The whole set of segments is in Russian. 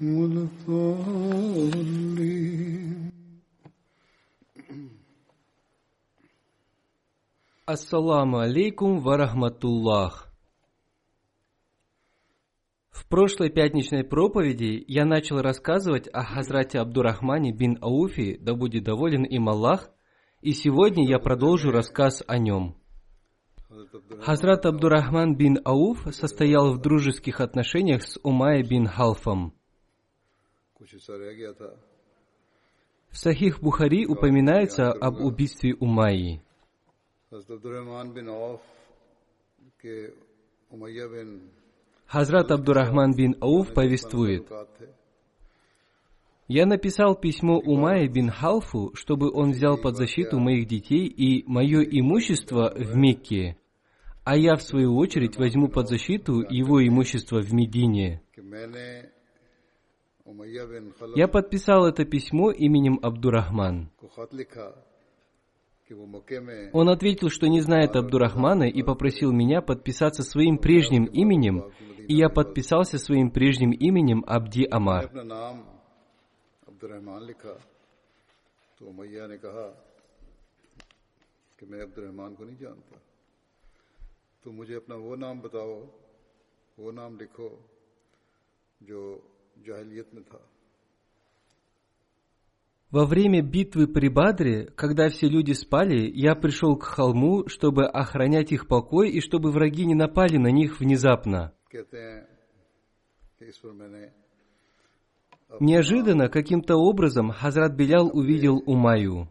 ولا الضالين Ассаламу алейкум варахматуллах. В прошлой пятничной проповеди я начал рассказывать о Хазрате Абдурахмане бин Ауфи, да будет доволен им Аллах, и сегодня я продолжу рассказ о нем. Хазрат Абдурахман бин Ауф состоял в дружеских отношениях с Умай бин Халфом. В Сахих Бухари упоминается об убийстве Умайи. Хазрат Абдурахман бин Ауф повествует, «Я написал письмо Умае бин Халфу, чтобы он взял под защиту моих детей и мое имущество в Мекке, а я, в свою очередь, возьму под защиту его имущество в Медине. Я подписал это письмо именем Абдурахман. Он ответил, что не знает Абдурахмана и попросил меня подписаться своим прежним именем, и я подписался своим прежним именем Абди Амар. تو مجھے اپنا وہ نام بتاؤ во время битвы при Бадре, когда все люди спали, я пришел к холму, чтобы охранять их покой и чтобы враги не напали на них внезапно. Неожиданно, каким-то образом, Хазрат Белял увидел Умаю.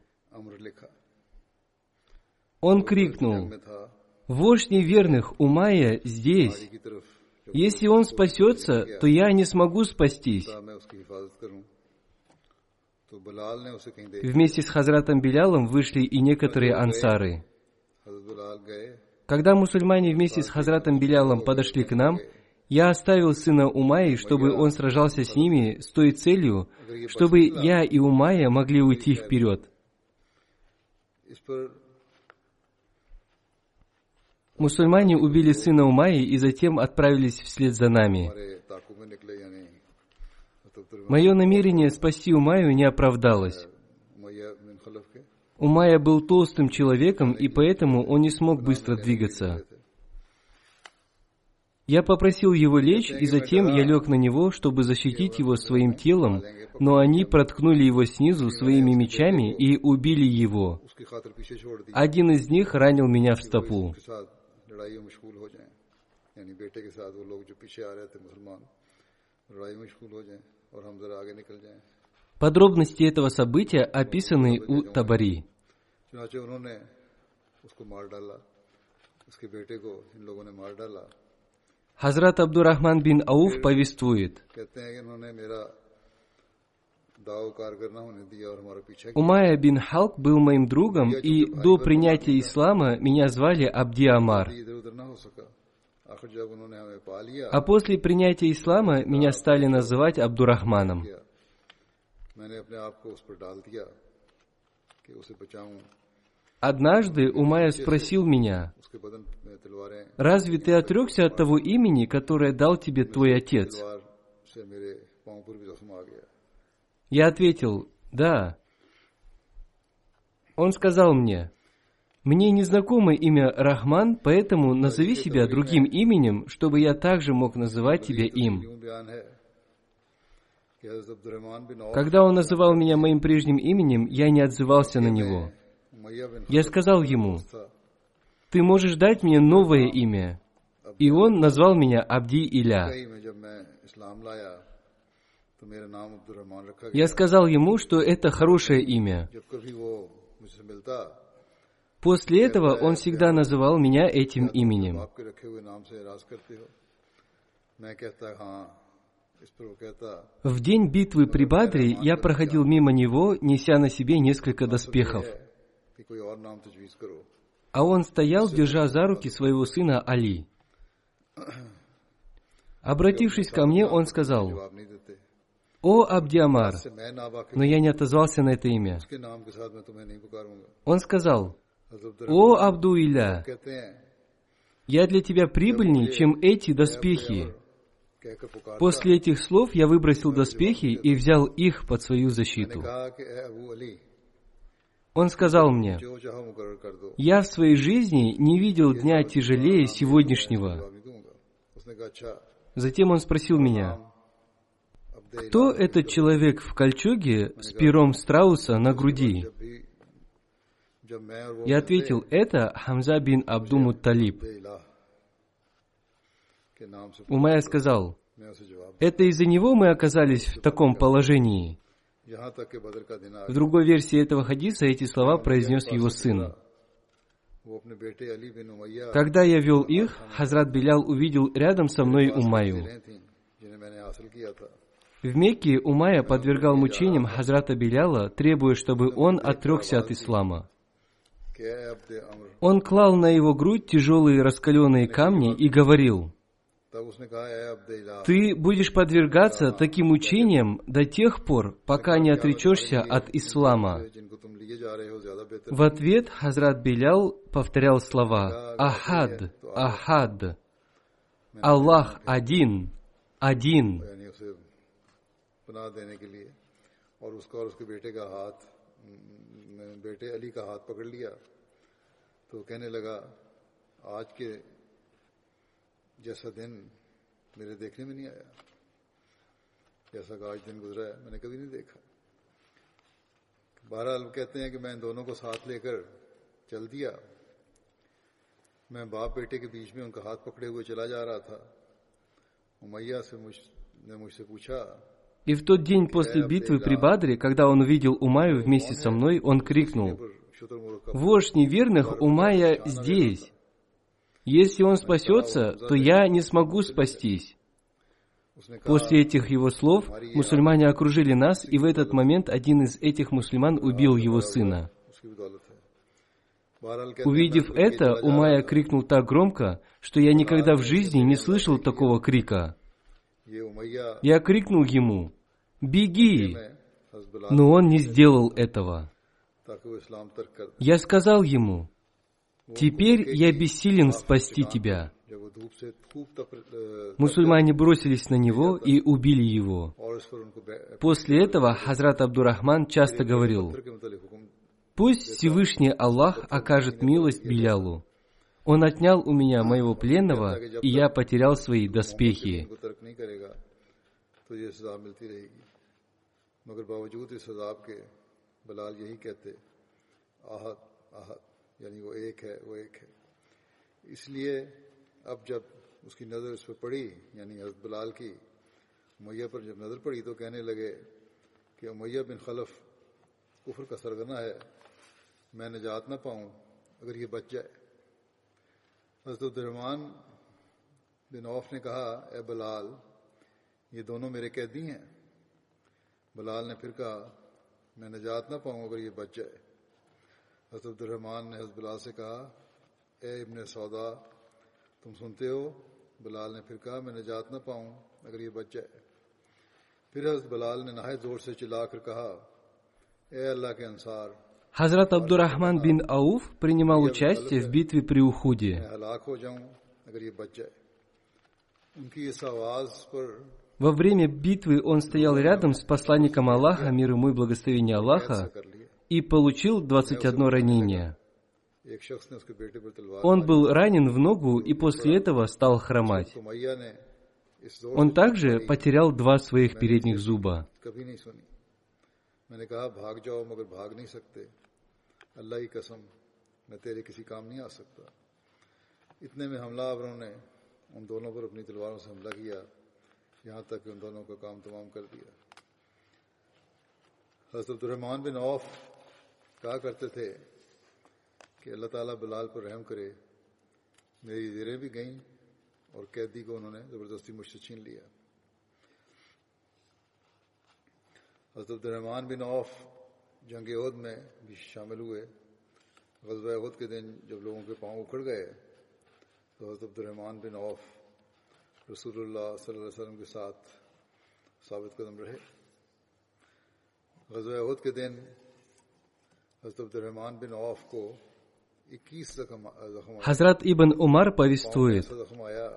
Он крикнул, «Вождь неверных, Умая здесь!» Если он спасется, то я не смогу спастись. Вместе с Хазратом Белялом вышли и некоторые ансары. Когда мусульмане вместе с Хазратом Белялом подошли к нам, я оставил сына Умайи, чтобы он сражался с ними с той целью, чтобы я и Умайя могли уйти вперед. Мусульмане убили сына Умайи и затем отправились вслед за нами. Мое намерение спасти Умаю не оправдалось. Умая был толстым человеком, и поэтому он не смог быстро двигаться. Я попросил его лечь, и затем я лег на него, чтобы защитить его своим телом, но они проткнули его снизу своими мечами и убили его. Один из них ранил меня в стопу. لڑائی میں مشغول ہو جائیں یعنی بیٹے کے ساتھ وہ لوگ جو پیچھے آ رہے تھے مسلمان لڑائی میں مشغول ہو جائیں اور ہم ذرا آگے نکل جائیں Подробности этого события описаны у Табари. چنانچہ انہوں نے حضرت عبد الرحمن بن ауф повествует. Умайя бин Халк был моим другом, и до принятия ислама меня звали Абди Амар. А после принятия ислама меня стали называть Абдурахманом. Однажды Умайя спросил меня, «Разве ты отрекся от того имени, которое дал тебе твой отец?» Я ответил «Да». Он сказал мне, «Мне незнакомо имя Рахман, поэтому назови себя другим именем, чтобы я также мог называть тебя им». Когда он называл меня моим прежним именем, я не отзывался на него. Я сказал ему, «Ты можешь дать мне новое имя». И он назвал меня Абди Иля. Я сказал ему, что это хорошее имя. После этого он всегда называл меня этим именем. В день битвы при Бадре я проходил мимо него, неся на себе несколько доспехов. А он стоял, держа за руки своего сына Али. Обратившись ко мне, он сказал, «О, Абдиамар!» Но я не отозвался на это имя. Он сказал, «О, Абдуиля! Я для тебя прибыльнее, чем эти доспехи!» После этих слов я выбросил доспехи и взял их под свою защиту. Он сказал мне, «Я в своей жизни не видел дня тяжелее сегодняшнего». Затем он спросил меня, а кто этот человек в кольчуге с пером страуса на груди? Я ответил, это Хамза бин Абдуму Талиб. Умайя сказал, это из-за него мы оказались в таком положении. В другой версии этого хадиса эти слова произнес его сын. Когда я вел их, Хазрат Белял увидел рядом со мной Умаю. В Мекке Умайя подвергал мучениям Хазрата Беляла, требуя, чтобы он отрекся от ислама. Он клал на его грудь тяжелые раскаленные камни и говорил, «Ты будешь подвергаться таким мучениям до тех пор, пока не отречешься от ислама». В ответ Хазрат Белял повторял слова «Ахад, Ахад, Аллах один, один». پناہ دینے کے لیے اور اس کا اور اس کے بیٹے کا ہاتھ، بیٹے علی کا ہاتھ پکڑ لیا تو کہنے لگا، آج کے جیسا دن میرے دیکھنے میں نہیں آیا، جیسا کہ آج دن گزرا ہے، میں نے کبھی نہیں دیکھا۔ بہرحال کہتے ہیں کہ میں ان دونوں کو ساتھ لے کر چل دیا۔ میں باپ بیٹے کے بیچ میں ان کا ہاتھ پکڑے ہوئے چلا جا رہا تھا۔ امیہ سے مجھ، نے مجھ سے پوچھا И в тот день после битвы при Бадре, когда он увидел Умаю вместе со мной, он крикнул, «Вождь неверных Умая здесь. Если он спасется, то я не смогу спастись». После этих его слов мусульмане окружили нас, и в этот момент один из этих мусульман убил его сына. Увидев это, Умая крикнул так громко, что я никогда в жизни не слышал такого крика. Я крикнул ему, беги! Но он не сделал этого. Я сказал ему, теперь я бессилен спасти тебя. Мусульмане бросились на него и убили его. После этого Хазрат Абдурахман часто говорил, «Пусть Всевышний Аллах окажет милость Белялу. Он отнял у меня моего пленного, и я потерял свои доспехи». مگر باوجود اس عذاب کے بلال یہی کہتے، آہد آہد یعنی وہ ایک ہے، وہ ایک ہے۔ اس لیے اب جب اس کی نظر اس پہ پڑی یعنی حضرت بلال کی امیہ پر جب نظر پڑی تو کہنے لگے کہ امیہ بن خلف کفر کا سرگنا ہے، میں نجات نہ پاؤں اگر یہ بچ جائے۔ حضرت الرحمان بن عوف نے کہا، اے بلال، یہ دونوں میرے قیدی ہیں۔ بلال نے پھر کہا میں نجات نہ پاؤں اگر یہ بچ جائے۔ حضرت عبد الرحمٰن نے حضرت بلال سے کہا اے ابن سودا تم سنتے ہو؟ بلال نے پھر کہا میں نجات نہ پاؤں اگر یہ بچ جائے۔ پھر حضرت بلال نے نہایت زور سے چلا کر کہا اے اللہ کے انصار حضرت عبد الرحمن بن اوف принимал участие в پری при Ухуде. ہلاک ہو جاؤں اگر یہ بچ جائے۔ ان کی اس آواز پر Во время битвы он стоял рядом с посланником Аллаха, мир ему и благословение Аллаха, कर लिया и получил 21 ранение. एक शख्स ने उसके बेटे पर तलवार Он был ранен в ногу и после этого стал хромать. तो मैया ने इस जोर Он также потерял два своих передних зуба. कभी नहीं सुनी मैंने कहा भाग जाओ मगर भाग नहीं सकते अल्लाह की कसम मैं तेरे किसी काम नहीं आ सकता इतने में हमलावरों ने उन दोनों पर अपनी तलवारों से हमला किया یہاں تک کہ ان دونوں کا کام تمام کر دیا۔ حضرت الرحمان بن عوف کہا کرتے تھے کہ اللہ تعالیٰ بلال پر رحم کرے، میری زیریں بھی گئیں اور قیدی کو انہوں نے زبردستی مجھ سے چھین لیا۔ حضرت الرحمان بن عوف جنگ عہد میں بھی شامل ہوئے۔ غزوہ عہد کے دن جب لوگوں کے پاؤں اکھڑ گئے تو حضرت عبد الرحمان بن عوف रसूलुल्लाह सल्लल्लाहु अलैहि वसल्लम के साथ साबित कदम रहे गजब उहद के दिन हजरत अब्दुलरहमान बिन औफ को 21 जख्म जख्म आया Хазрат Ибн Умар повествует, ऐसा जख्म आया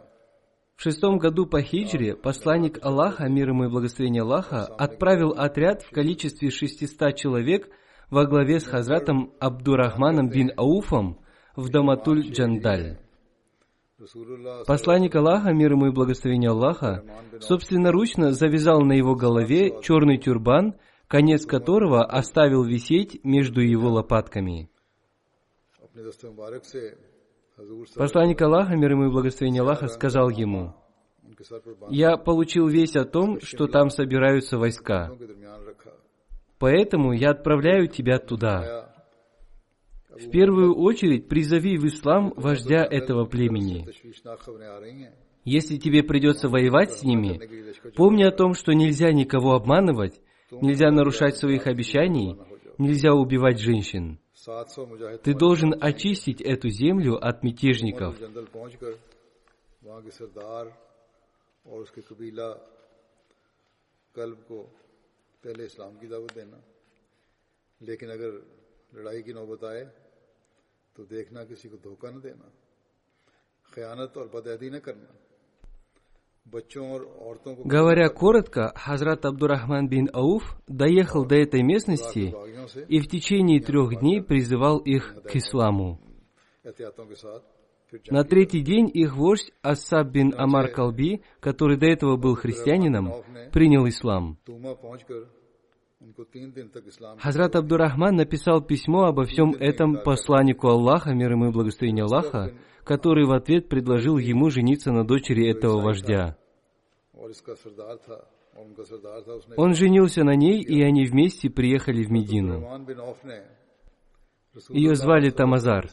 в шестом году по хиджре посланник Аллаха, мир ему и благословение Аллаха, отправил отряд в количестве 600 человек во главе с Хазратом Абдурахманом бин Ауфом в Даматуль Джандаль. रसूलुल्लाह Посланник Аллаха, мир ему и благословение Аллаха, собственноручно завязал на его голове черный тюрбан, конец которого оставил висеть между его лопатками. Посланник Аллаха, мир ему и благословение Аллаха, сказал ему, «Я получил весть о том, что там собираются войска, поэтому я отправляю тебя туда». В первую очередь призови в ислам вождя этого племени. तशवीशनाक खबरें आ रही हैं Если тебе придется воевать с ними, помни о том, что нельзя никого обманывать, нельзя нарушать своих обещаний, нельзя убивать женщин. 700 मुजाहिद Ты должен очистить эту землю от мятежников. जंगल पहुंचकर वहां के सरदार और उसके कबीला कल्ब को पहले इस्लाम की दावत देना लेकिन अगर लड़ाई की नौबत आए तो देखना किसी को धोखा न देना खयानत और बदअदी न करना बच्चों और औरतों को Говоря коротко, Хазрат Абдурахман бин Ауф доехал до этой местности बागियों से и в течение трех дней призывал их к исламу. एहतियातों के साथ फिर На третий день их вождь Ассаб бин Амар Калби, который до этого был христианином, принял ислам. Хазрат Абдурахман написал письмо обо всем этом посланнику Аллаха, мир ему и благословение Аллаха, который в ответ предложил ему жениться на дочери этого вождя. Он женился на ней, и они вместе приехали в Медину. Ее звали Тамазар.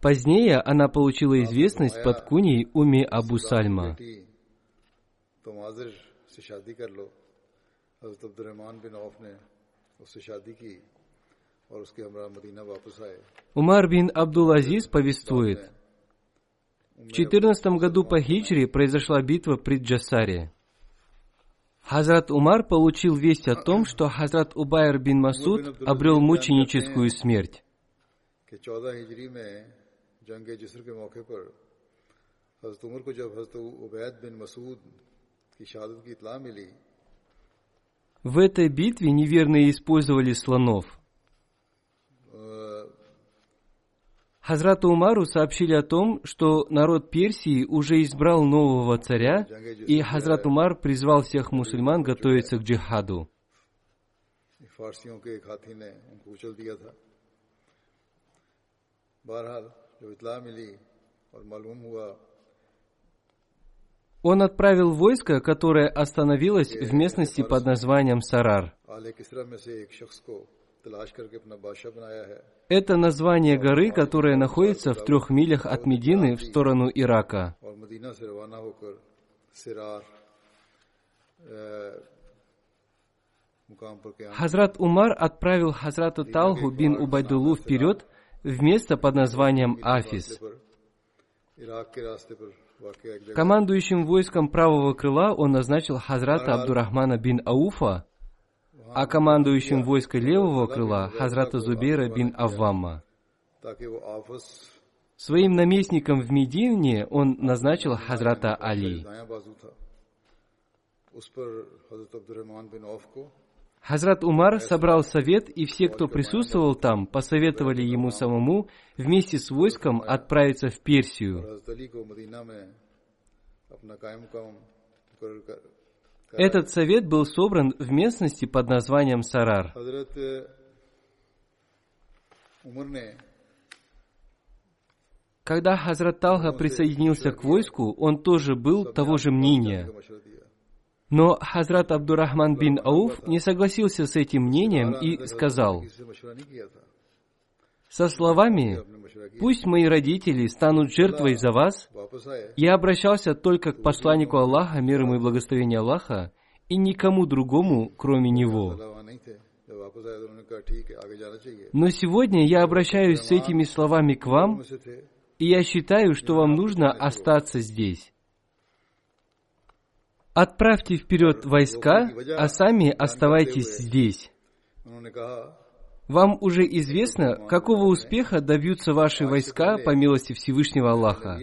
Позднее она получила известность под куней Уми Абу Сальма. Умар бин Абдул-Азиз повествует, в 14 году по хиджре произошла битва при Джасаре. Хазрат Умар получил весть о том, что Хазрат Убайр бин Масуд обрел мученическую смерть. Хазрат Умар в этой битве неверные использовали слонов. Хазрату Умару сообщили о том, что народ Персии уже избрал нового царя, и Хазрат Умар призвал всех мусульман готовиться к джихаду. بہرحال он отправил войско, которое остановилось в местности под названием Сарар. Это название горы, которая находится в трех милях от Медины в сторону Ирака. Хазрат Умар отправил Хазрата Талху бин Убайдулу вперед в место под названием Афис. Командующим войском правого крыла он назначил Хазрата Абдурахмана бин Ауфа, а командующим войска левого крыла – Хазрата Зубера бин Аввама. Своим наместником в Медине он назначил Хазрата Али. Хазрат Умар собрал совет, и все, кто присутствовал там, посоветовали ему самому вместе с войском отправиться в Персию. Этот совет был собран в местности под названием Сарар. Когда Хазрат Талха присоединился к войску, он тоже был того же мнения. Но Хазрат Абдурахман бин Ауф не согласился с этим мнением и сказал, со словами «Пусть мои родители станут жертвой за вас», я обращался только к посланнику Аллаха, мир ему и благословение Аллаха, и никому другому, кроме него. Но сегодня я обращаюсь с этими словами к вам, и я считаю, что вам нужно остаться здесь отправьте вперед войска, а сами оставайтесь здесь. Вам уже известно, какого успеха добьются ваши войска по милости Всевышнего Аллаха.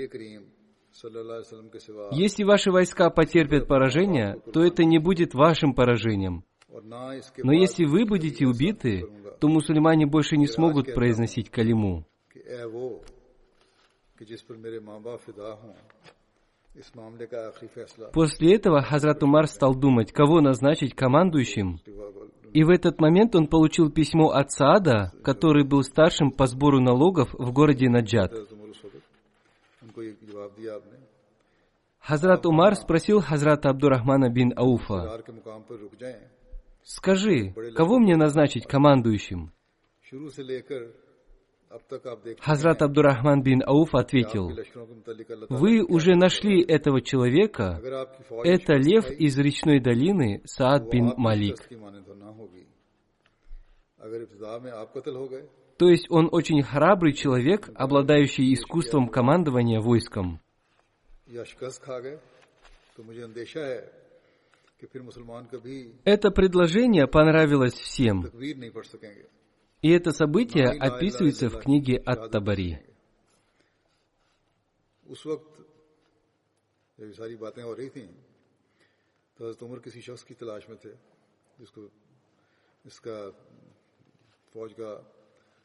Если ваши войска потерпят поражение, то это не будет вашим поражением. Но если вы будете убиты, то мусульмане больше не смогут произносить калиму. После этого Хазрат Умар стал думать, кого назначить командующим. И в этот момент он получил письмо от Саада, который был старшим по сбору налогов в городе Наджад. Хазрат Умар спросил Хазрата Абдурахмана бин Ауфа, «Скажи, кого мне назначить командующим?» Хазрат Абдурахман бин Ауф ответил, «Вы уже нашли этого человека. Это лев из речной долины Саад бин Малик». То есть он очень храбрый человек, обладающий искусством командования войском. Это предложение понравилось всем. И это событие описывается в книге Ат-Табари. فوج کا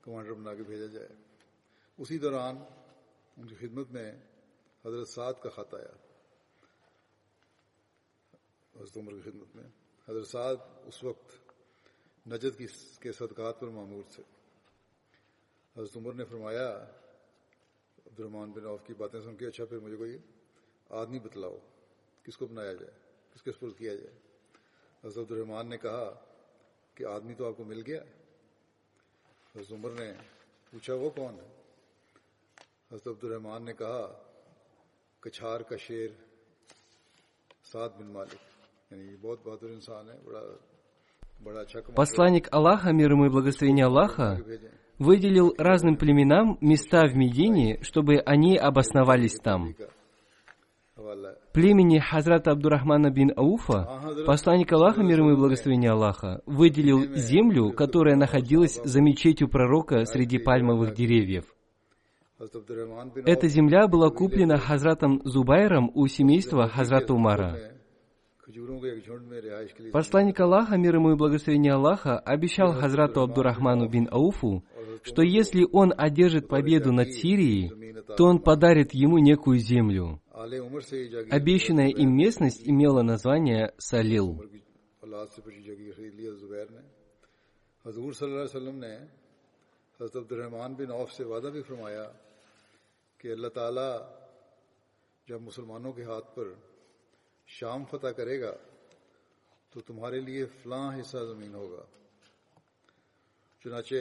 کمانڈر بنا کے بھیجا جائے اسی دوران ان کی خدمت میں حضرت سعد کا خط آیا حضرت عمر کی خدمت میں حضرت سعد اس وقت نجد کی کے صدقات پر معمور تھے۔ حضرت عمر نے فرمایا عبدالرحمان بن عوف کی باتیں سن کے اچھا پھر مجھے کوئی آدمی بتلاؤ، کس کو بنایا جائے، کس کے سپرد کیا جائے۔ حضرت عبدالرحمٰن نے کہا کہ آدمی تو آپ کو مل گیا۔ حضرت عمر نے پوچھا، وہ کون ہے؟ حضرت عبدالرحمان نے کہا، کچھار کا شیر سعد بن مالک۔ یعنی یہ بہت بہادر انسان ہے، بڑا Посланник Аллаха, мир ему и благословение Аллаха, выделил разным племенам места в Медине, чтобы они обосновались там. Племени Хазрата Абдурахмана бин Ауфа, посланник Аллаха, мир ему и благословение Аллаха, выделил землю, которая находилась за мечетью пророка среди пальмовых деревьев. Эта земля была куплена Хазратом Зубайром у семейства Хазрата Умара. Посланник Аллаха, мир ему и благословение Аллаха, обещал Хазрату Абдурахману бин Ауфу, что если он одержит победу над Сирией, то он подарит ему некую землю. Обещанная им местность имела название Салил. Хазрат شام فتح کرے گا تو تمہارے لیے فلاں حصہ زمین ہوگا۔ چنانچہ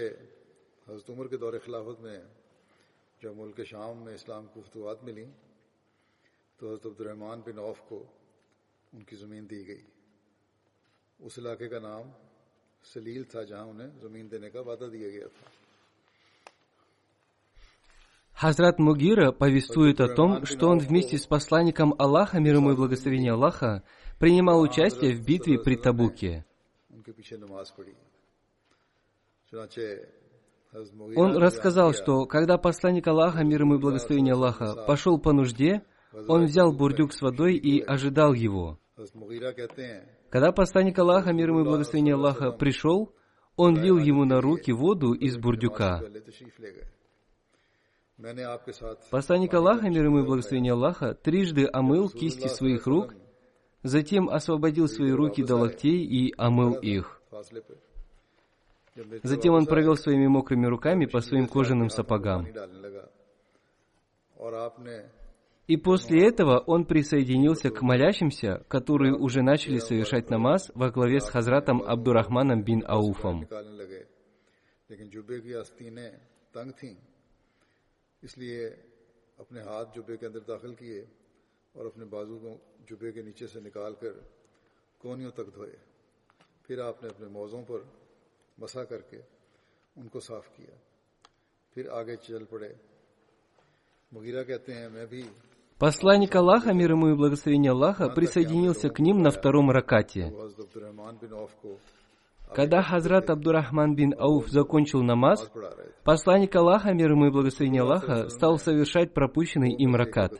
حضرت عمر کے دور خلافت میں جب ملک شام میں اسلام کو فتوحات ملی، تو حضرت عبد الرحمان بن عوف کو ان کی زمین دی گئی۔ اس علاقے کا نام سلیل تھا جہاں انہیں زمین دینے کا وعدہ دیا گیا تھا۔ Хазрат Мугира повествует о том, что он вместе с посланником Аллаха, мир ему и благословение Аллаха, принимал участие в битве при Табуке. Он рассказал, что когда посланник Аллаха, мир ему и благословение Аллаха, пошел по нужде, он взял бурдюк с водой и ожидал его. Когда посланник Аллаха, мир ему и благословение Аллаха, пришел, он лил ему на руки воду из бурдюка. Посланник Аллаха, мир ему и благословение Аллаха, трижды омыл кисти своих рук, затем освободил свои руки до локтей и омыл их. Затем он провел своими мокрыми руками по своим кожаным сапогам. И после этого он присоединился к молящимся, которые уже начали совершать намаз во главе с Хазратом Абдурахманом бин Ауфом. اس لیے اپنے ہاتھ جبے کے اندر داخل کیے اور اپنے بازو کو جبے کے نیچے سے نکال کر کونیوں تک دھوئے۔ پھر آپ نے اپنے موزوں پر مسا کر کے ان کو صاف کیا۔ پھر آگے چل پڑے۔ مغیرہ کہتے ہیں میں بھی Посланник Аллаха, мир ему и благословение Аллаха, присоединился к ним на втором ракате. Когда Хазрат Абдурахман бин Ауф закончил намаз, посланник Аллаха, мир ему и благословение Аллаха, стал совершать пропущенный им ракат.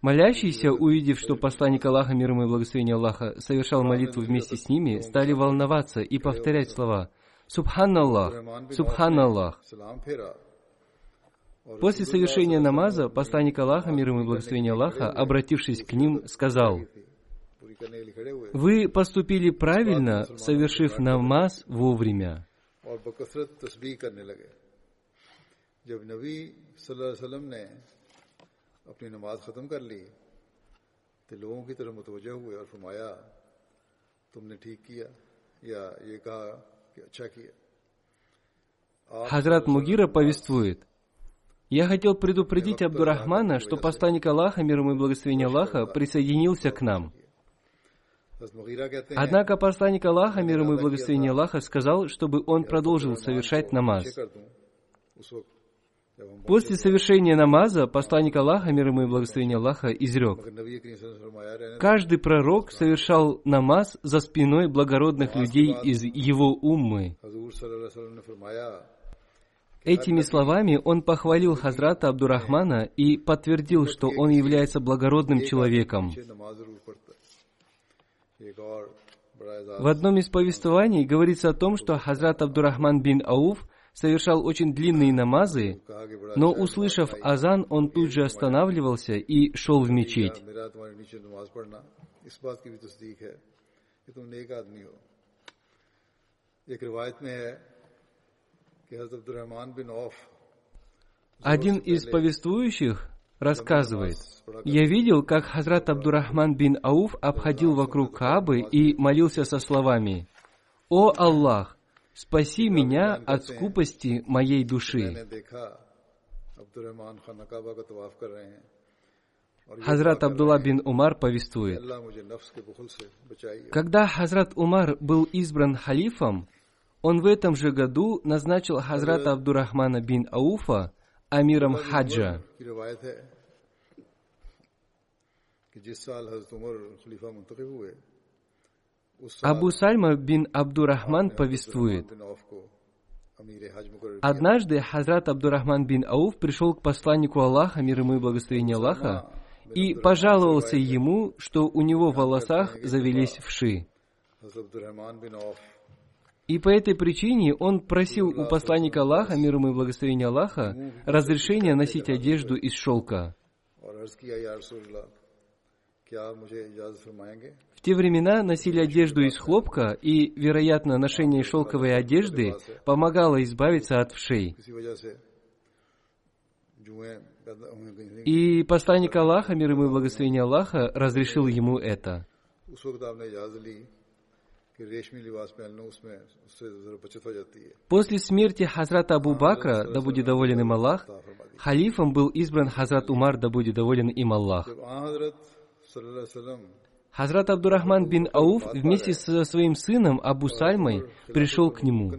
Молящиеся, увидев, что посланник Аллаха, мир ему и благословение Аллаха, совершал молитву вместе с ними, стали волноваться и повторять слова «Субханаллах! Субханаллах!» После совершения намаза посланник Аллаха, мир ему и благословение Аллаха, обратившись к ним, сказал – вы поступили правильно, совершив намаз вовремя. جب نبی صلی اللہ علیہ وسلم نے اپنی نماز ختم کر لی تو لوگوں کی طرف متوجہ Мугира повествует, я хотел предупредить Абдурахмана, что посланник Аллаха, мир ему и благословение Аллаха, присоединился к нам – Однако посланник Аллаха, мир ему и благословение Аллаха, сказал, чтобы он продолжил совершать намаз. После совершения намаза посланник Аллаха, мир ему и благословение Аллаха, изрек. Каждый пророк совершал намаз за спиной благородных людей из его уммы. Этими словами он похвалил Хазрата Абдурахмана и подтвердил, что он является благородным человеком. В одном из повествований говорится о том, что Хазрат Абдурахман бин Ауф совершал очень длинные намазы, но, услышав азан, он тут же останавливался и шел в мечеть. Один из повествующих рассказывает, «Я видел, как Хазрат Абдурахман бин Ауф обходил вокруг Каабы и молился со словами, «О Аллах, спаси меня от скупости моей души». Хазрат Абдулла бин Умар повествует, когда Хазрат Умар был избран халифом, он в этом же году назначил Хазрата Абдурахмана бин Ауфа – амиром Хаджа. Абу Сальма бин Абдурахман повествует. Однажды Хазрат Абдурахман бин Ауф пришел к посланнику Аллаха, мир ему и благословение Аллаха, и пожаловался ему, что у него в волосах завелись вши. И по этой причине он просил у посланника Аллаха, мир ему и благословения Аллаха, разрешения носить одежду из шелка. В те времена носили одежду из хлопка, и, вероятно, ношение шелковой одежды помогало избавиться от вшей. И посланник Аллаха, мир ему и благословение Аллаха, разрешил ему это. После смерти Хазрата Абу Бакра, да будет доволен им Аллах, халифом был избран Хазрат Умар, да будет доволен им Аллах. Хазрат Абдурахман бин Ауф вместе со своим сыном Абу Сальмой пришел к нему.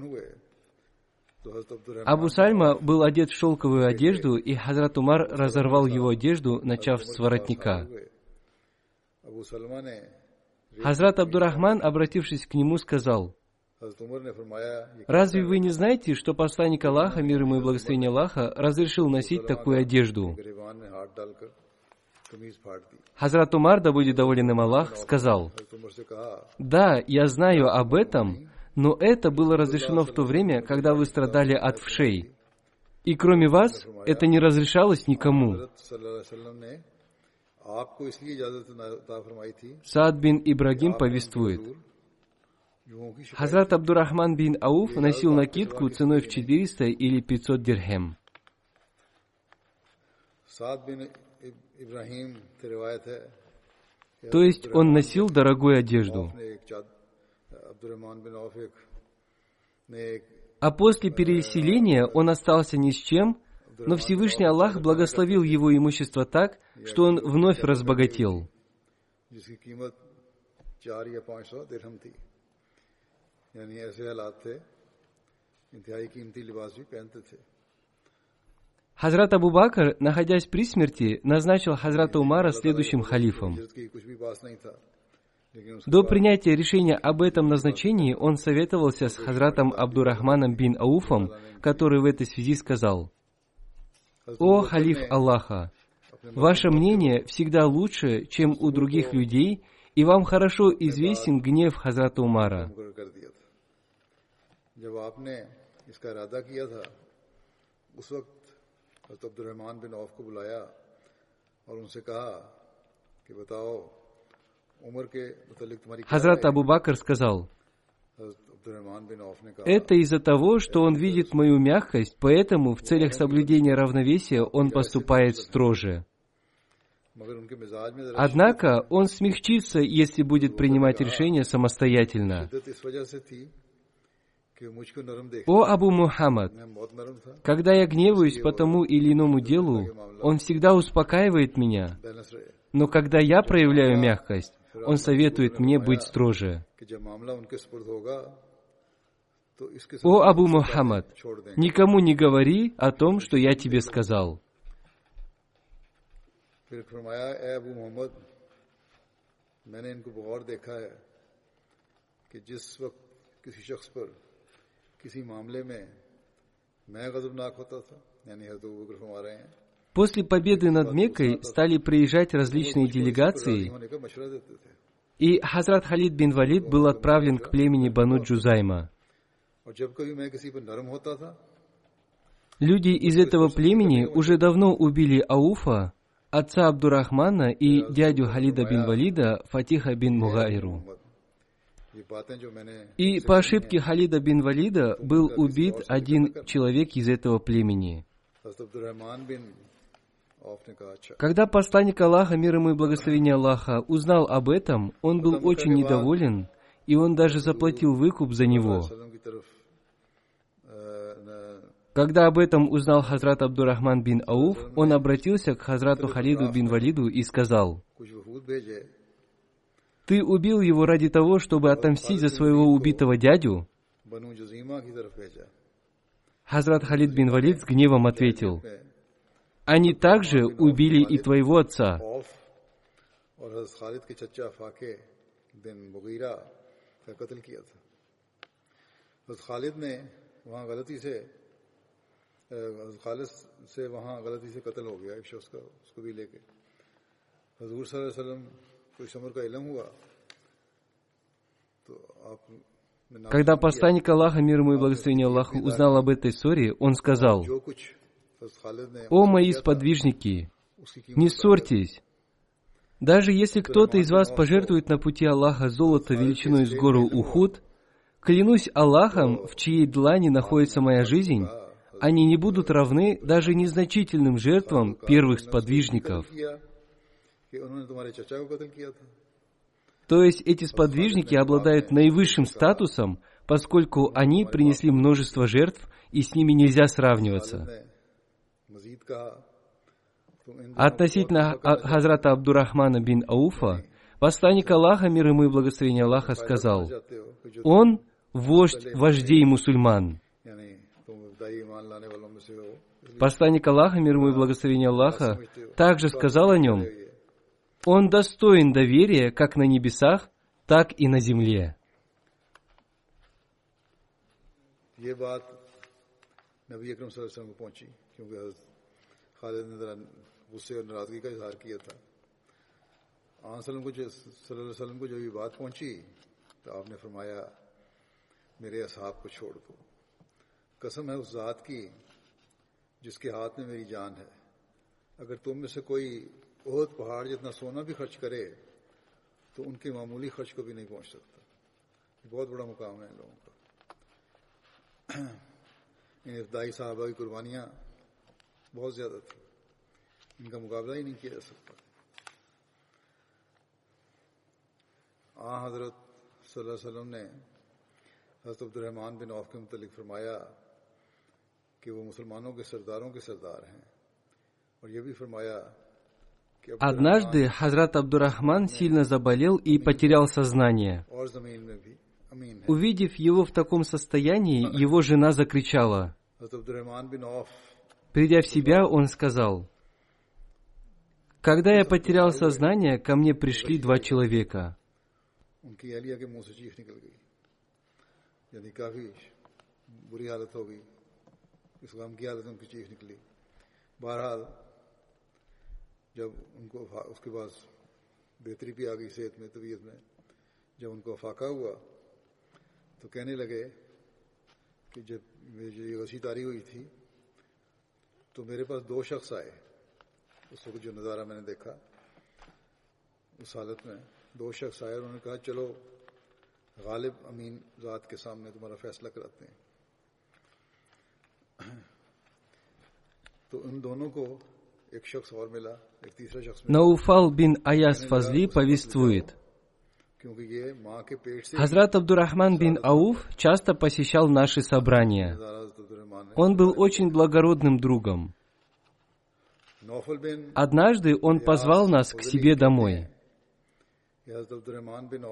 Абу Сальма был одет в шелковую одежду, и Хазрат Умар разорвал его одежду, начав с воротника. Хазрат Абдурахман, обратившись к нему, сказал, «Разве вы не знаете, что посланник Аллаха, мир ему и благословение Аллаха, разрешил носить такую одежду?» Хазрат Умар, да будет доволен им Аллах, сказал, «Да, я знаю об этом, но это было разрешено в то время, когда вы страдали от вшей. И кроме вас, это не разрешалось никому». Саад бин Ибрагим повествует, Хазрат Абдурахман бин Ауф носил накидку ценой в 400 или 500 дирхем. То есть он носил дорогую одежду. А после переселения он остался ни с чем но Всевышний Аллах благословил его имущество так, что он вновь разбогател. Хазрат Абу Бакр, находясь при смерти, назначил Хазрата Умара следующим халифом. До принятия решения об этом назначении он советовался с Хазратом Абдурахманом бин Ауфом, который в этой связи сказал, «О, халиф Аллаха, ваше мнение всегда лучше, чем у других людей, и вам хорошо известен гнев Хазрата Умара. Хазрат Абу Бакр сказал, это из-за того, что он видит мою мягкость, поэтому в целях соблюдения равновесия он поступает строже. Однако он смягчится, если будет принимать решение самостоятельно. О Абу Мухаммад, когда я гневаюсь по тому или иному делу, он всегда успокаивает меня. Но когда я проявляю мягкость, он советует мне быть строже. «О Абу Мухаммад, никому не говори о том, что я тебе сказал». После победы над Меккой стали приезжать различные делегации, и Хазрат Халид бин Валид был отправлен к племени Бану Джузайма. Люди из этого племени уже давно убили Ауфа, отца Абдурахмана и дядю Халида бин Валида Фатиха бин Мугаиру. И по ошибке Халида бин Валида был убит один человек из этого племени. Когда посланник Аллаха, мир ему и благословение Аллаха, узнал об этом, он был очень недоволен, и он даже заплатил выкуп за него. Когда об этом узнал Хазрат Абдурахман бин Ауф, он обратился к Хазрату Халиду бин Валиду и сказал, «Ты убил его ради того, чтобы отомстить за своего убитого дядю?» Хазрат Халид бин Валид с гневом ответил, они также убили и твоего отца. Когда посланник Аллаха, мир ему и благословение Аллаха, узнал об этой ссоре, он сказал, «О, мои сподвижники, не ссорьтесь, даже если кто-то из вас пожертвует на пути Аллаха золото величиной с гору Ухуд, клянусь Аллахом, в чьей длани находится моя жизнь, они не будут равны даже незначительным жертвам первых сподвижников. То есть эти сподвижники обладают наивысшим статусом, поскольку они принесли множество жертв, и с ними нельзя сравниваться. Относительно а, Хазрата Абдурахмана бин Ауфа, посланник Аллаха, мир ему и благословение Аллаха, сказал, «Он – вождь вождей мусульман». Посланник Аллаха, мир ему и благословение Аллаха, также сказал о нем, «Он достоин доверия как на небесах, так и на земле». نبی اکرم صلی اللہ علیہ وسلم کو پہنچی، کیونکہ حضرت خالد نے ذرا غصے اور ناراضگی کا اظہار کیا تھا۔ آن وسلم کو جو صلی اللہ علیہ وسلم کو جب یہ بات پہنچی، تو آپ نے فرمایا، میرے اصحاب کو چھوڑ دو۔ قسم ہے اس ذات کی، جس کے ہاتھ میں میری جان ہے۔ اگر تم میں سے کوئی بہت پہاڑ جتنا سونا بھی خرچ کرے، تو ان کے معمولی خرچ کو بھی نہیں پہنچ سکتا۔ یہ بہت بڑا مقام ہے ان لوگوں کا۔ یعنی ابتدائی صحابہ کی قربانیاں بہت زیادہ تھیں۔ ان کا مقابلہ ہی نہیں کیا جا سکتا۔ آ حضرت صلی اللہ علیہ وسلم نے حضرت عبد الرحمان بن عوف کے متعلق فرمایا کہ وہ مسلمانوں کے سرداروں کے سردار ہیں۔ اور یہ بھی فرمایا Однажды Хазрат Абдурахман сильно заболел и потерял сознание. Увидев его в таком состоянии, его жена закричала. Придя в себя, он сказал, «Когда я потерял сознание, ко мне пришли два человека. بہرحال جب ان کو اس کے پاس بہتری بھی آ تو کہنے لگے کہ جب میری یہ وسیع تاری ہوئی تھی تو میرے پاس دو شخص آئے۔ اس وقت جو نظارہ میں نے دیکھا اس حالت میں دو شخص آئے انہوں نے کہا چلو غالب امین ذات کے سامنے تمہارا فیصلہ کراتے ہیں۔ تو ان دونوں کو ایک شخص اور ملا ایک تیسرا شخص نوفل بن ایاس یعنی فضلی повествует Хазрат Абдурахман бин Ауф часто посещал наши собрания. Он был очень благородным другом. Однажды он позвал нас к себе домой.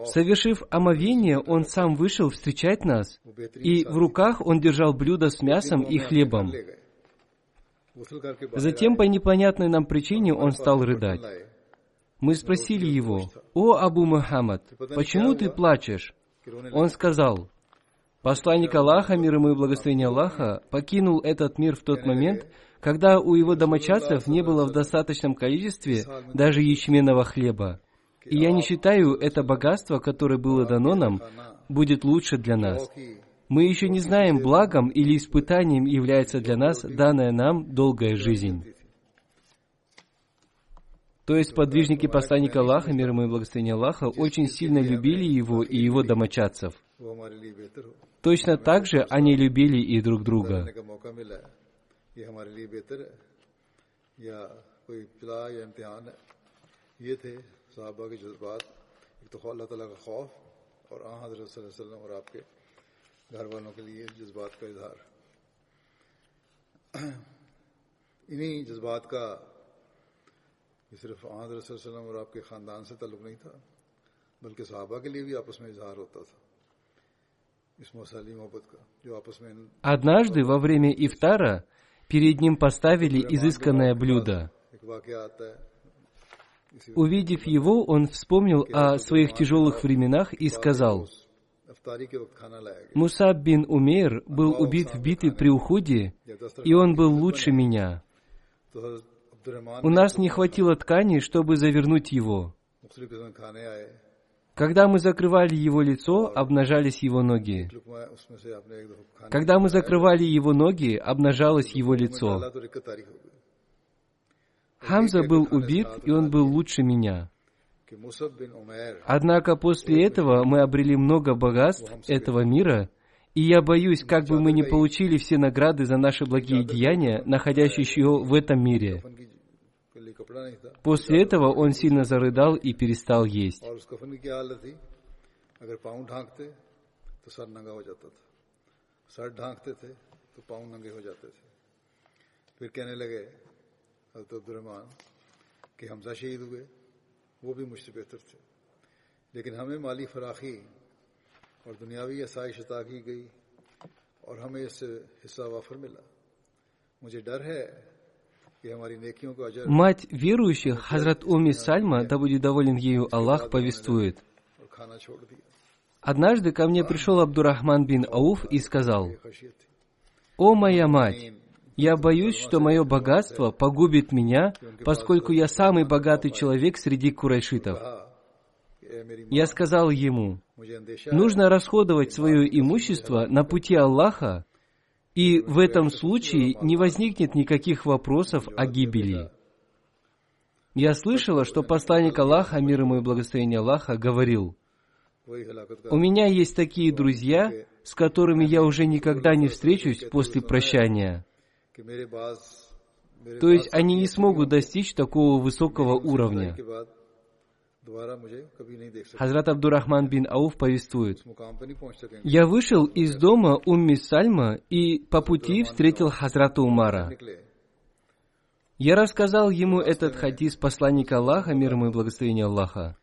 Совершив омовение, он сам вышел встречать нас, и в руках он держал блюдо с мясом и хлебом. Затем по непонятной нам причине он стал рыдать. Мы спросили его, «О, Абу Мухаммад, почему ты плачешь?» Он сказал, «Посланник Аллаха, мир ему и благословение Аллаха, покинул этот мир в тот момент, когда у его домочадцев не было в достаточном количестве даже ячменного хлеба. И я не считаю, это богатство, которое было дано нам, будет лучше для нас. Мы еще не знаем, благом или испытанием является для нас данная нам долгая жизнь. То есть подвижники посланника Аллаха, мир ему и благословение Аллаха, очень сильно любили его и его домочадцев. वो हमारे लिए बेहतर हो Точно так же они любили и друг друга. करने का मौका मिला है ये हमारे लिए बेहतर है या कोई इब्तला या इम्तिहान है ये थे साहबा के जज्बात एक तो अल्लाह ताला का खौफ और आ हजरत सल्लल्लाहु अलैहि वसल्लम और आपके घर वालों के लिए जज्बात का इजहार इन्हीं जज्बात का ये सिर्फ आ हजरत सल्लल्लाहु अलैहि वसल्लम और आपके ख़ानदान से ताल्लुक़ नहीं था बल्कि साहबा के लिए भी आपस में इजहार होता था इस मौसली मोहब्बत का जो आपस में इन Однажды во время ифтара перед ним поставили изысканное блюдо. एक वाक्य आता है इसी Увидев его, он вспомнил о своих тяжелых временах и сказал, अफ्तारी के वक्त खाना लाया गया Мусаб бин Умейр был убит в битве при Уходе, या दस и он был лучше меня. У нас не хватило ткани, чтобы завернуть его. Когда мы закрывали его лицо, обнажались его ноги. Когда мы закрывали его ноги, обнажалось его лицо. Хамза был убит, и он был лучше меня. Однако после этого мы обрели много богатств этого мира, и я боюсь, как бы мы не получили все награды за наши благие деяния, находящиеся в этом мире. После этого он сильно зарыдал и перестал есть. پھر کہنے کہ شہید ہوئے وہ بھی مجھ سے بہتر تھے لیکن ہمیں مالی فراخی اور دنیاوی آسائش عطا کی گئی اور ہمیں اس سے حصہ وافر ملا مجھے ڈر ہے Мать верующих, Хазрат Уми Сальма, да будет доволен ею Аллах, повествует. Однажды ко мне пришел Абдурахман бин Ауф и сказал, «О моя мать, я боюсь, что мое богатство погубит меня, поскольку я самый богатый человек среди курайшитов». Я сказал ему, «Нужно расходовать свое имущество на пути Аллаха, и в этом случае не возникнет никаких вопросов о гибели. Я слышала, что посланник Аллаха, мир ему и благословение Аллаха, говорил, «У меня есть такие друзья, с которыми я уже никогда не встречусь после прощания». То есть они не смогут достичь такого высокого уровня. Хазрат Абдурахман бин Ауф повествует, «Я вышел из дома Умми Сальма и по пути встретил Хазрата Умара. Я рассказал ему этот хадис посланника Аллаха, мир ему и благословение Аллаха.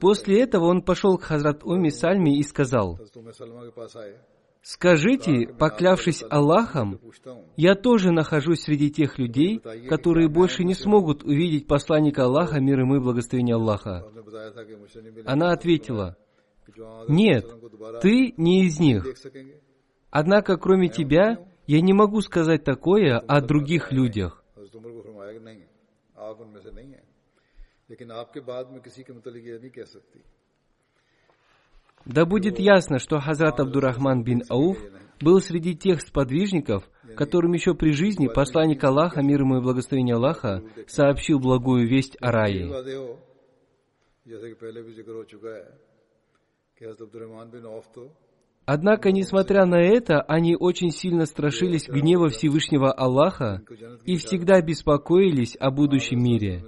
После этого он пошел к Хазрат Умми Сальме и сказал, हजरत उमर सलमा के पास आए «Скажите, поклявшись Аллахом, पूछता हूँ я тоже нахожусь среди тех людей, которые больше не смогут увидеть посланника Аллаха, мир ему и благословение Аллаха». आपने बताया था कि मुझसे नहीं मिले Она ответила, कि जो हजरत «Нет, को दोबारा ты не из них. देख सकेंगे Однако, кроме тебя, я не могу сказать такое о других людях». हजरत उमर को फरमाया कि नहीं आप उनमें से नहीं हैं लेकिन आपके बाद में किसी के मतलब ये नहीं कह सकती да будет ясно, что Хазрат Абдурахман бин Ауф был среди тех сподвижников, которым еще при жизни посланник Аллаха, мир ему и благословение Аллаха, сообщил благую весть о рае. Однако, несмотря на это, они очень сильно страшились гнева Всевышнего Аллаха и всегда беспокоились о будущем мире.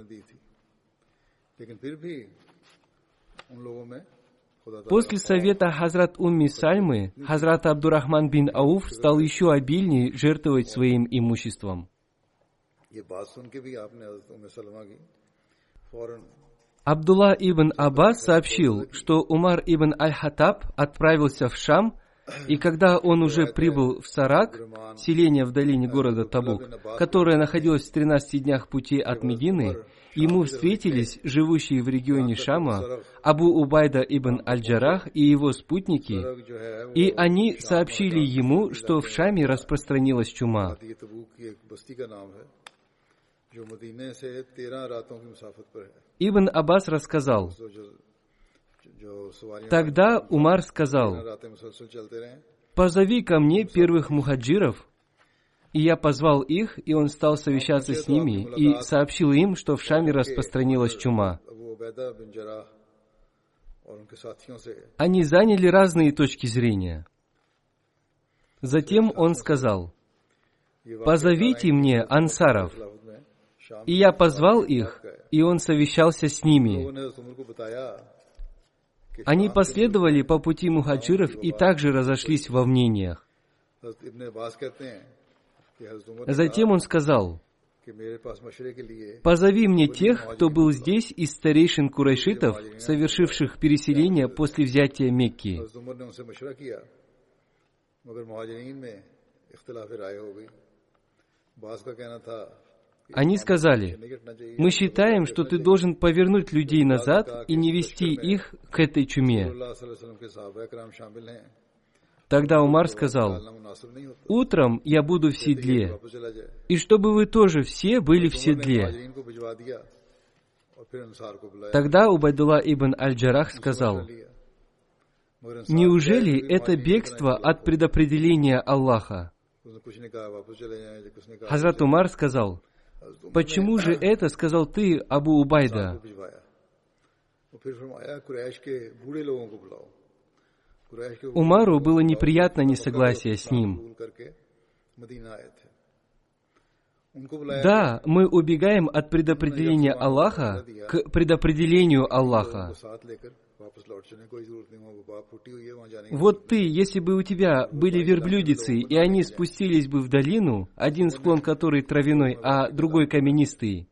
После совета Хазрат Умми Сальмы, Хазрат Абдурахман бин Ауф стал еще обильнее жертвовать своим имуществом. Абдулла ибн Аббас сообщил, что Умар ибн Аль-Хаттаб отправился в Шам – и когда он уже прибыл в Сарак, селение в долине города Табук, которое находилось в 13 днях пути от Медины, ему встретились живущие в регионе Шама Абу Убайда ибн Аль-Джарах и его спутники, и они сообщили ему, что в Шаме распространилась чума. Ибн Аббас рассказал, Тогда Умар сказал, «Позови ко мне первых мухаджиров». И я позвал их, и он стал совещаться с ними и сообщил им, что в Шаме распространилась чума. Они заняли разные точки зрения. Затем он сказал, «Позовите мне ансаров». И я позвал их, и он совещался с ними. Они последовали по пути мухаджиров и также разошлись во мнениях. Затем он сказал, «Позови мне тех, кто был здесь из старейшин курайшитов, совершивших переселение после взятия Мекки». مگر они сказали, мы считаем, что ты должен повернуть людей назад и не вести их к этой чуме. Тогда Умар сказал, «Утром я буду в седле, и чтобы вы тоже все были в седле». Тогда Убайдулла ибн Аль-Джарах сказал, «Неужели это бегство от предопределения Аллаха?» Хазрат Умар сказал, Почему же это сказал ты, Абу Убайда? Умару было неприятно несогласие с ним. Да, мы убегаем от предопределения Аллаха к предопределению Аллаха. Вот ты, если бы у тебя были верблюдицы, и они спустились бы в долину, один склон которой травяной, а другой каменистый,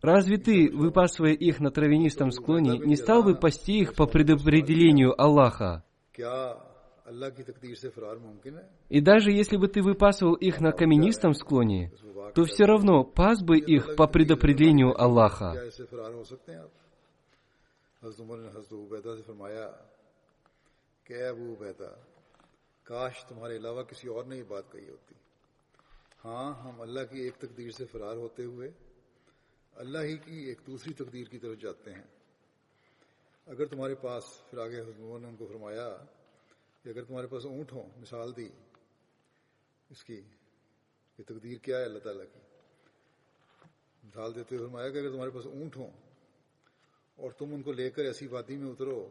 разве ты, выпасывая их на травянистом склоне, не стал бы пасти их по предопределению Аллаха? И даже если бы ты выпасывал их на каменистом склоне, то все равно пас бы их по предопределению Аллаха. حضرت عمر نے حضرت عبیدہ سے فرمایا کہ اے ابو عبیدہ، کاش تمہارے علاوہ کسی اور نے یہ بات کہی ہوتی۔ ہاں ہم اللہ کی ایک تقدیر سے فرار ہوتے ہوئے اللہ ہی کی ایک دوسری تقدیر کی طرف جاتے ہیں۔ اگر تمہارے پاس پھر آگے حضور نے ان کو فرمایا کہ اگر تمہارے پاس اونٹ ہوں، مثال دی، اس کی یہ تقدیر کیا ہے اللہ تعالیٰ کی؟ مثال دیتے ہوئے فرمایا کہ اگر تمہارے پاس اونٹ ہوں اور تم ان کو لے کر ایسی وادی میں اترو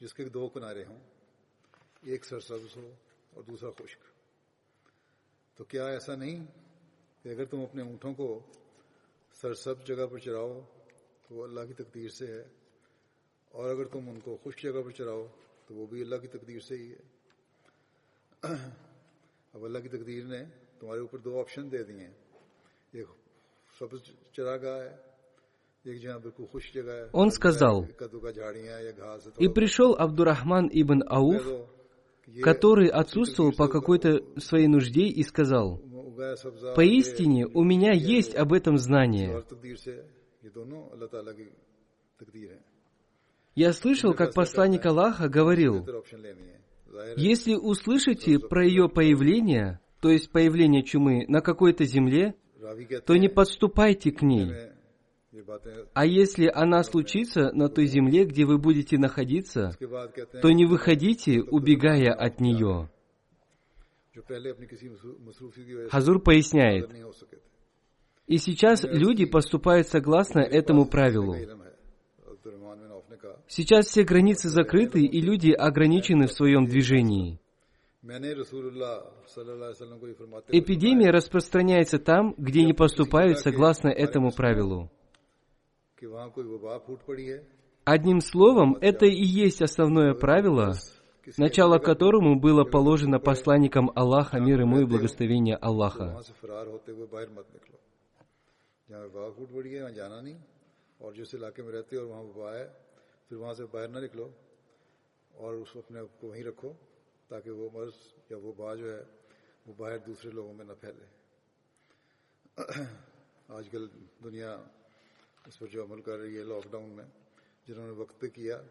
جس کے دو کنارے ہوں، ایک سرسبز ہو اور دوسرا خشک۔ تو کیا ایسا نہیں کہ اگر تم اپنے اونٹوں کو سرسبز جگہ پر چراؤ تو وہ اللہ کی تقدیر سے ہے، اور اگر تم ان کو خشک جگہ پر چراؤ تو وہ بھی اللہ کی تقدیر سے ہی ہے۔ اب اللہ کی تقدیر نے تمہارے اوپر دو آپشن دے دیے۔ ہیں ایک سبز چراگاہ ہے Он сказал, «И пришел Абдурахман ибн Ауф, который отсутствовал по какой-то своей нужде и сказал, «Поистине у меня есть об этом знание». Я слышал, как посланник Аллаха говорил, «Если услышите про ее появление, то есть появление чумы на какой-то земле, то не подступайте к ней, а если она случится на той земле, где вы будете находиться, то не выходите, убегая от нее. Хазур поясняет, и сейчас люди поступают согласно этому правилу. Сейчас все границы закрыты, и люди ограничены в своем движении. Эпидемия распространяется там, где не поступают согласно этому правилу. Одним словом, это и есть основное правило, начало которому было положено посланникам Аллаха, мир ему и благословение Аллаха. اور اس اس پر جو عمل کر رہی ہے لاک ڈاؤن میں جنہوں نے وقت پہ کیا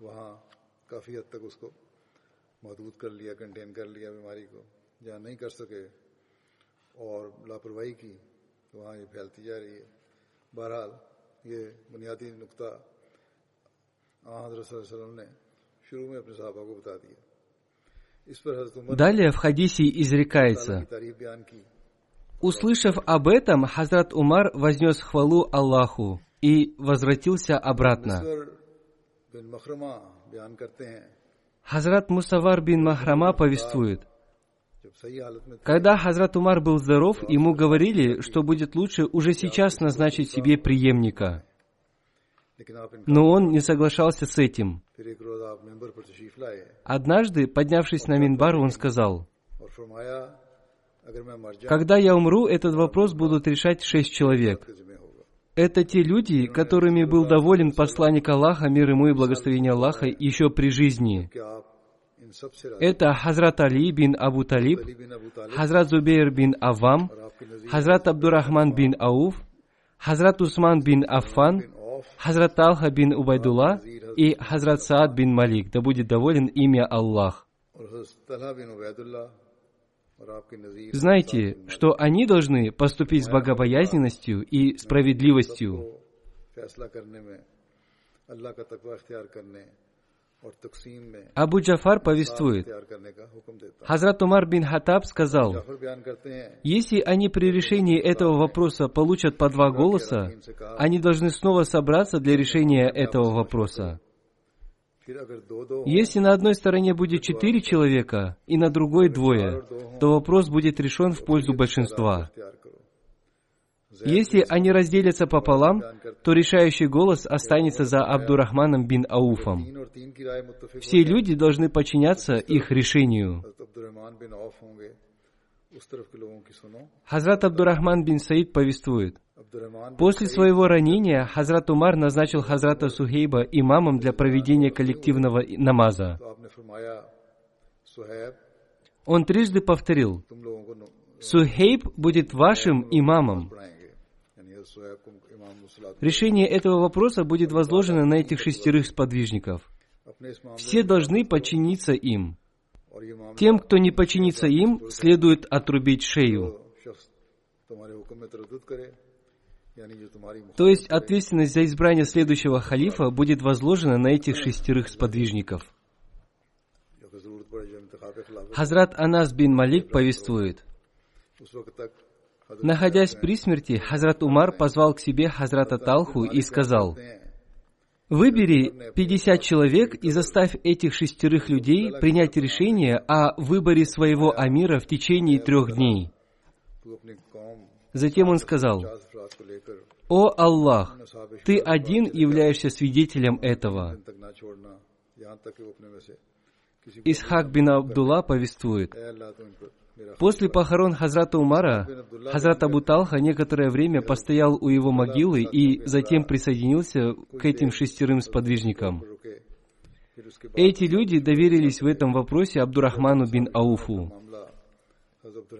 وہاں کافی حد تک اس کو محدود کر لیا کنٹین کر لیا بیماری کو جہاں نہیں کر سکے اور لاپرواہی کی تو وہاں یہ پھیلتی جا رہی ہے۔ بہرحال یہ بنیادی نقطہ آ حضر نے شروع میں اپنے صحابہ کو بتا دیا۔ اس پر Далее تعریف بیان کی۔ Услышав об этом, Хазрат Умар вознес хвалу Аллаху и возвратился обратно. Хазрат Мусавар бин Махрама повествует, когда Хазрат Умар был здоров, ему говорили, что будет лучше уже сейчас назначить себе преемника. Но он не соглашался с этим. Однажды, поднявшись на Минбар, он сказал, когда я умру, этот вопрос будут решать шесть человек. Это те люди, которыми был доволен посланник Аллаха, мир ему и благословение Аллаха, еще при жизни. Это Хазрат Али бин Абу Талиб, Хазрат Зубейр бин Авам, Хазрат Абдурахман бин Ауф, Хазрат Усман бин Аффан, Хазрат Алха бин Убайдулла и Хазрат Саад бин Малик, да будет доволен имя Аллах. Знайте, что они должны поступить с богобоязненностью и справедливостью. Абу Джафар повествует, Хазрат Умар бин Хатаб сказал, если они при решении этого вопроса получат по два голоса, они должны снова собраться для решения этого вопроса. Если на одной стороне будет четыре человека и на другой двое, то вопрос будет решен в пользу большинства. Если они разделятся пополам, то решающий голос останется за Абдурахманом бин Ауфом. Все люди должны подчиняться их решению. Хазрат Абдурахман бин Саид повествует – После своего ранения Хазрат Умар назначил Хазрата Сухейба имамом для проведения коллективного намаза. Он трижды повторил, «Сухейб будет вашим имамом». Решение этого вопроса будет возложено на этих шестерых сподвижников. Все должны подчиниться им. Тем, кто не подчинится им, следует отрубить шею. То есть ответственность за избрание следующего халифа будет возложена на этих шестерых сподвижников. Хазрат Анас бин Малик повествует. Находясь при смерти, Хазрат Умар позвал к себе Хазрата Талху и сказал, «Выбери 50 человек и заставь этих шестерых людей принять решение о выборе своего амира в течение трех дней». Затем он сказал, «О Аллах, Ты один являешься свидетелем этого». Исхак бин Абдулла повествует, После похорон Хазрата Умара, Хазрат Абу Талха некоторое время постоял у его могилы и затем присоединился к этим шестерым сподвижникам. Эти люди доверились в этом вопросе Абдурахману бин Ауфу.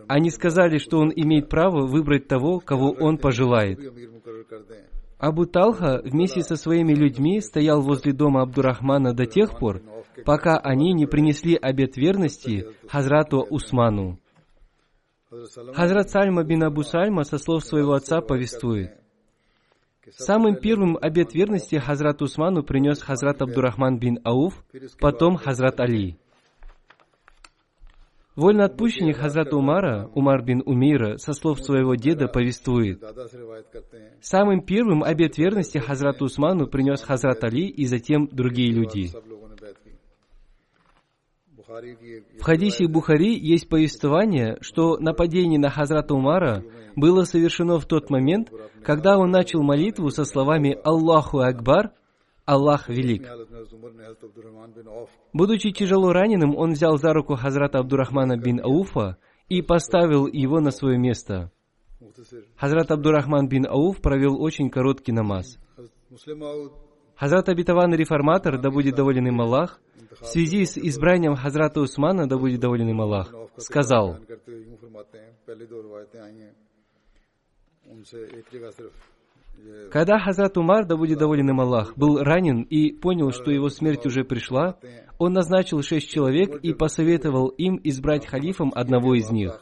Они сказали, что он имеет право выбрать того, кого он пожелает. Абу Талха вместе со своими людьми стоял возле дома Абдурахмана до тех пор, пока они не принесли обет верности Хазрату Усману. Хазрат Сальма бин Абу Сальма со слов своего отца повествует. Самым первым обет верности Хазрат Усману принес Хазрат Абдурахман бин Ауф, потом Хазрат Али. Вольноотпущенник Хазрат Умара, Умар бин Умира, со слов своего деда повествует. Самым первым обет верности Хазрату Усману принес Хазрат Али и затем другие люди. В хадисе Бухари есть повествование, что нападение на Хазрата Умара было совершено в тот момент, когда он начал молитву со словами «Аллаху Акбар», Аллах велик. Будучи тяжело раненым, он взял за руку Хазрата Абдурахмана бин Ауфа и поставил его на свое место. Хазрат Абдурахман бин Ауф провел очень короткий намаз. Хазрат Абитаван Реформатор, да будет доволен им Аллах, в связи с избранием Хазрата Усмана, да будет доволен им Аллах, сказал, когда Хазрат Умар, да будет доволен им Аллах, был ранен и понял, что его смерть уже пришла, он назначил шесть человек и посоветовал им избрать халифом одного из них.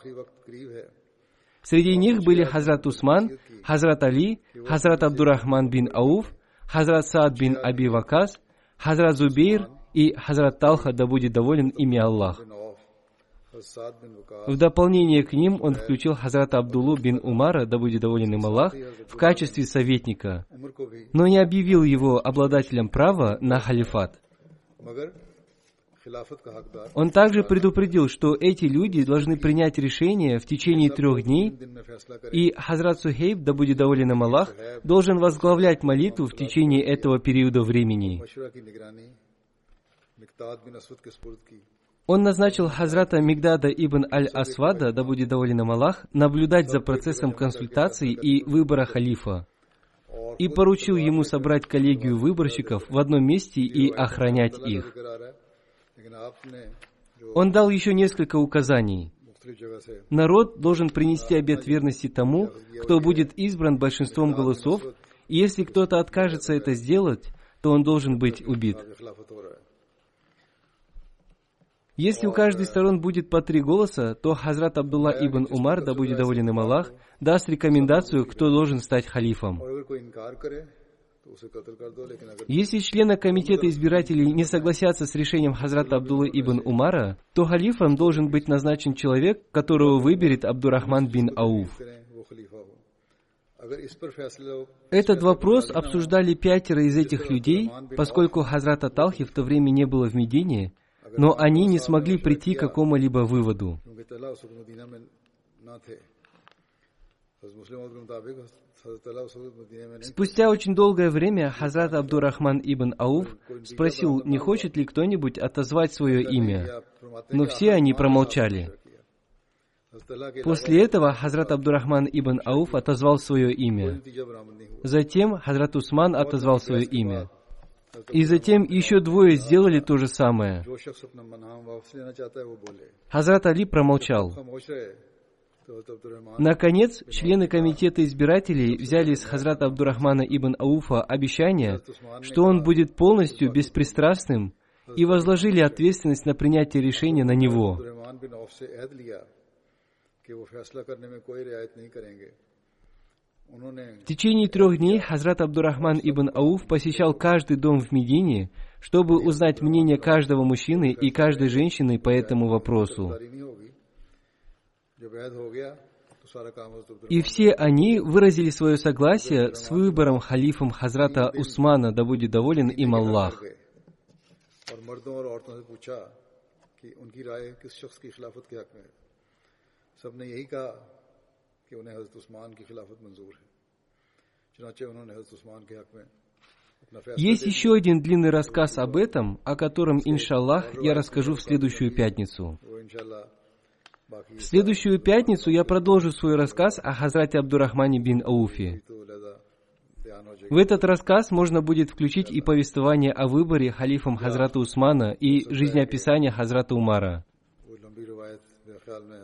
Среди них были Хазрат Усман, Хазрат Али, Хазрат Абдурахман бин Ауф, Хазрат Саад бин Аби Вакас, Хазрат Зубейр и Хазрат Талха, да будет доволен ими Аллах. В дополнение к ним он включил Хазрата Абдулу бин Умара, да будет доволен им Аллах, в качестве советника, но не объявил его обладателем права на халифат. Он также предупредил, что эти люди должны принять решение в течение трех дней, и Хазрат Сухейб, да будет доволен им Аллах, должен возглавлять молитву в течение этого периода времени. Он назначил Хазрата Мигдада ибн Аль-Асвада, да будет доволен им Аллах, наблюдать за процессом консультаций и выбора халифа и поручил ему собрать коллегию выборщиков в одном месте и охранять их. Он дал еще несколько указаний. Народ должен принести обет верности тому, кто будет избран большинством голосов, и если кто-то откажется это сделать, то он должен быть убит. Если у каждой стороны будет по три голоса, то Хазрат Абдулла ибн Умар, да будет доволен им Аллах, даст рекомендацию, кто должен стать халифом. Если члены комитета избирателей не согласятся с решением Хазрата Абдуллы ибн Умара, то халифом должен быть назначен человек, которого выберет Абдурахман бин Ауф. Этот вопрос обсуждали пятеро из этих людей, поскольку Хазрат Аталхи в то время не было в Медине, но они не смогли прийти к какому-либо выводу. Спустя очень долгое время Хазрат Абдурахман ибн Ауф спросил, не хочет ли кто-нибудь отозвать свое имя, но все они промолчали. После этого Хазрат Абдурахман ибн Ауф отозвал свое имя. Затем Хазрат Усман отозвал свое имя. И затем еще двое сделали то же самое. Хазрат Али промолчал. Наконец, члены комитета избирателей взяли с Хазрата Абдурахмана ибн Ауфа обещание, что он будет полностью беспристрастным, и возложили ответственность на принятие решения на него. В течение трех дней Хазрат Абдурахман ибн Ауф посещал каждый дом в Медине, чтобы узнать мнение каждого мужчины и каждой женщины по этому вопросу. И все они выразили свое согласие с выбором халифом Хазрата Усмана, да будет доволен им Аллах. سب कि उनकी राय किस शख्स की खिलाफत के हक में है सबने यही कहा कि उन्हें हजरत उस्मान की खिलाफत मंजूर है चुनाचे उन्होंने हजरत उस्मान के हक में अपना फैसला Есть दे еще один длинный рассказ об этом, о котором, иншаллах, я расскажу в следующую пятницу. दिया। वो इंशाल्लाह बाकी В следующую пятницу я продолжу свой рассказ о Хазрате Абдурахмане бин Ауфе. तो लहदा बयान हो जाएगी В этот рассказ можно будет включить и повествование о выборе халифом Хазрата Усмана и жизнеописание Хазрата Умара.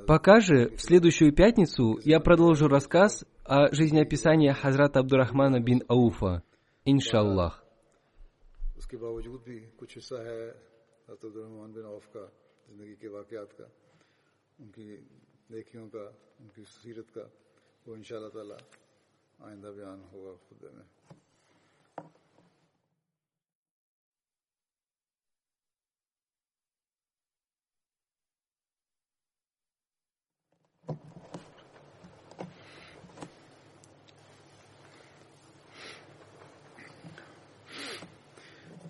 Пока же, в следующую пятницу, я продолжу рассказ о жизнеописании Хазрата Абдурахмана бин Ауфа, иншаллах. نیکیوں کا ان کی سیرت کا وہ ان شاء اللہ تعالیٰ آئندہ بیان ہوگا